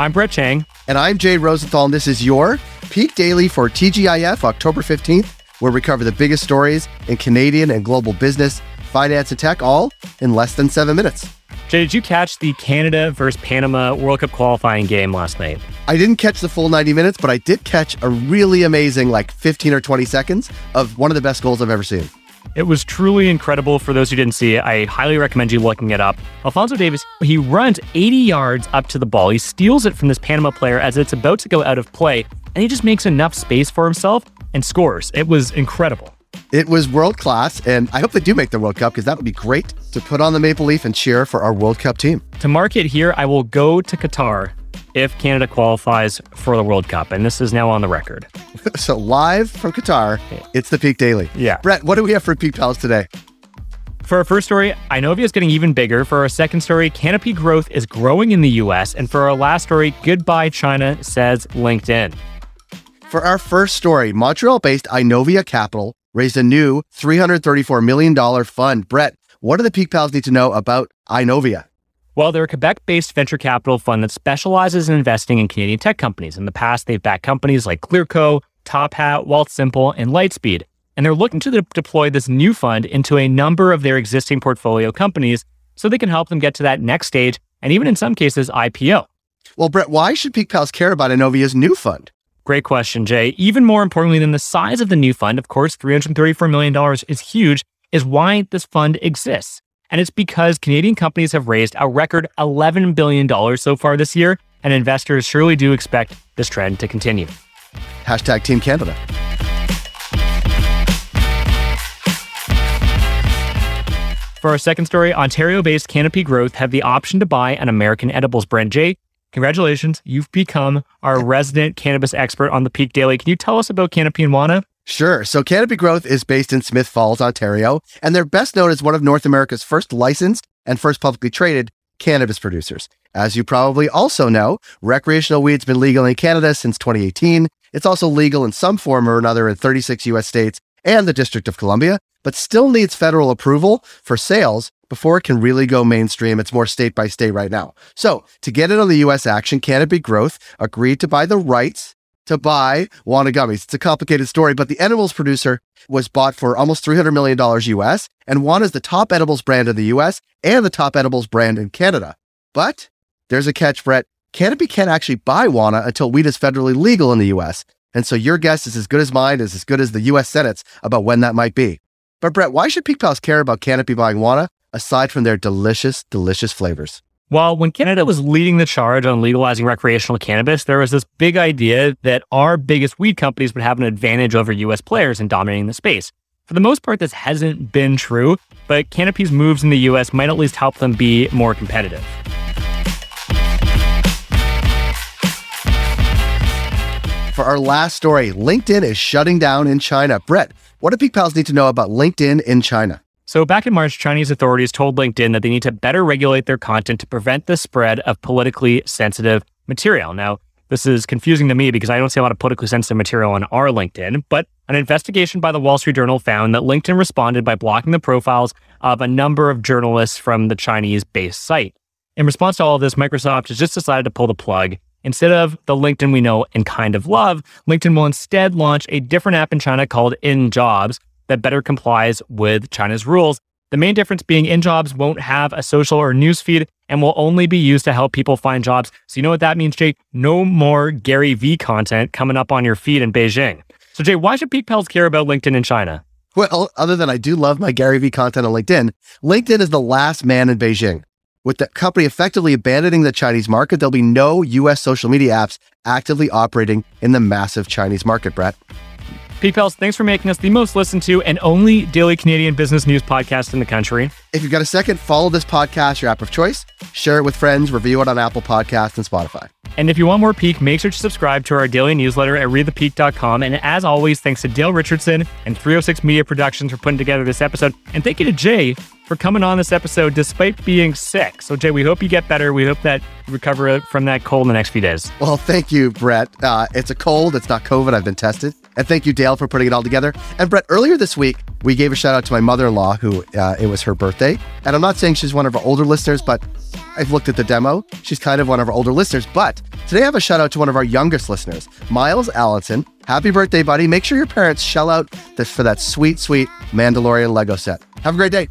I'm Brett Chang. And I'm Jay Rosenthal, and this is your Peak Daily for TGIF, October 15th, where we cover the biggest stories in Canadian and global business, finance, and tech, all in less than seven minutes. Jay, did you catch the Canada versus Panama World Cup qualifying game last night? I didn't catch the full 90 minutes, but I did catch a really amazing, like 15 or 20 seconds of one of the best goals I've ever seen. It was truly incredible. For those who didn't see it, I highly recommend you looking it up. Alphonso Davies, he runs 80 yards up to the ball. He steals it from this Panama player as it's about to go out of play, and he just makes enough space for himself and scores. It was incredible. It was world class, and I hope they do make the World Cup because that would be great to put on the Maple Leaf and cheer for our World Cup team. To mark it here, I will go to Qatar if Canada qualifies for the World Cup, and this is now on the record. so live from Qatar, it's the Peak Daily. Yeah. Brett, what do we have for Peak Pals today? For our first story, Inovia is getting even bigger. For our second story, Canopy growth is growing in the US. And for our last story, goodbye China, says LinkedIn. For our first story, Montreal based Inovia Capital raised a new $334 million fund. Brett, what do the Peak Pals need to know about Inovia? Well, they're a Quebec based venture capital fund that specializes in investing in Canadian tech companies. In the past, they've backed companies like Clearco, Top Hat, Wealthsimple, and Lightspeed. And they're looking to de- deploy this new fund into a number of their existing portfolio companies so they can help them get to that next stage and even in some cases, IPO. Well, Brett, why should Peak Pals care about Inovia's new fund? Great question, Jay. Even more importantly than the size of the new fund, of course, $334 million is huge, is why this fund exists. And it's because Canadian companies have raised a record $11 billion so far this year, and investors surely do expect this trend to continue. Hashtag Team Canada. For our second story, Ontario based Canopy Growth have the option to buy an American edibles brand. Jay, congratulations. You've become our resident cannabis expert on the Peak Daily. Can you tell us about Canopy and Wana? Sure. So Canopy Growth is based in Smith Falls, Ontario, and they're best known as one of North America's first licensed and first publicly traded cannabis producers. As you probably also know, recreational weed's been legal in Canada since 2018. It's also legal in some form or another in 36 US states and the District of Columbia, but still needs federal approval for sales before it can really go mainstream. It's more state by state right now. So, to get in on the US action, Canopy Growth agreed to buy the rights to buy Wana Gummies. It's a complicated story, but the edibles producer was bought for almost $300 million US, and Wana is the top edibles brand in the US and the top edibles brand in Canada. But there's a catch, Brett. Canopy can't actually buy Wana until weed is federally legal in the US. And so your guess is as good as mine, is as good as the US Senate's about when that might be. But Brett, why should Peak Pals care about Canopy buying Wana aside from their delicious, delicious flavors? Well, when Canada was leading the charge on legalizing recreational cannabis, there was this big idea that our biggest weed companies would have an advantage over US players in dominating the space. For the most part, this hasn't been true, but Canopy's moves in the US might at least help them be more competitive. For our last story, LinkedIn is shutting down in China. Brett, what do Peak Pals need to know about LinkedIn in China? So, back in March, Chinese authorities told LinkedIn that they need to better regulate their content to prevent the spread of politically sensitive material. Now, this is confusing to me because I don't see a lot of politically sensitive material on our LinkedIn, but an investigation by the Wall Street Journal found that LinkedIn responded by blocking the profiles of a number of journalists from the Chinese based site. In response to all of this, Microsoft has just decided to pull the plug. Instead of the LinkedIn we know and kind of love, LinkedIn will instead launch a different app in China called InJobs that better complies with China's rules. The main difference being InJobs won't have a social or news feed and will only be used to help people find jobs. So you know what that means, Jay? No more Gary V content coming up on your feed in Beijing. So Jay, why should Peak Pals care about LinkedIn in China? Well, other than I do love my Gary V content on LinkedIn, LinkedIn is the last man in Beijing. With the company effectively abandoning the Chinese market, there'll be no US social media apps actively operating in the massive Chinese market, Brett. Peak thanks for making us the most listened to and only daily Canadian business news podcast in the country. If you've got a second, follow this podcast, your app of choice, share it with friends, review it on Apple Podcasts and Spotify. And if you want more Peak, make sure to subscribe to our daily newsletter at readthepeak.com. And as always, thanks to Dale Richardson and 306 Media Productions for putting together this episode. And thank you to Jay for coming on this episode despite being sick. So, Jay, we hope you get better. We hope that you recover from that cold in the next few days. Well, thank you, Brett. Uh, it's a cold. It's not COVID. I've been tested. And thank you, Dale, for putting it all together. And Brett, earlier this week, we gave a shout out to my mother in law, who uh, it was her birthday. And I'm not saying she's one of our older listeners, but I've looked at the demo. She's kind of one of our older listeners. But today I have a shout out to one of our youngest listeners, Miles Allenson. Happy birthday, buddy. Make sure your parents shell out for that sweet, sweet Mandalorian Lego set. Have a great day.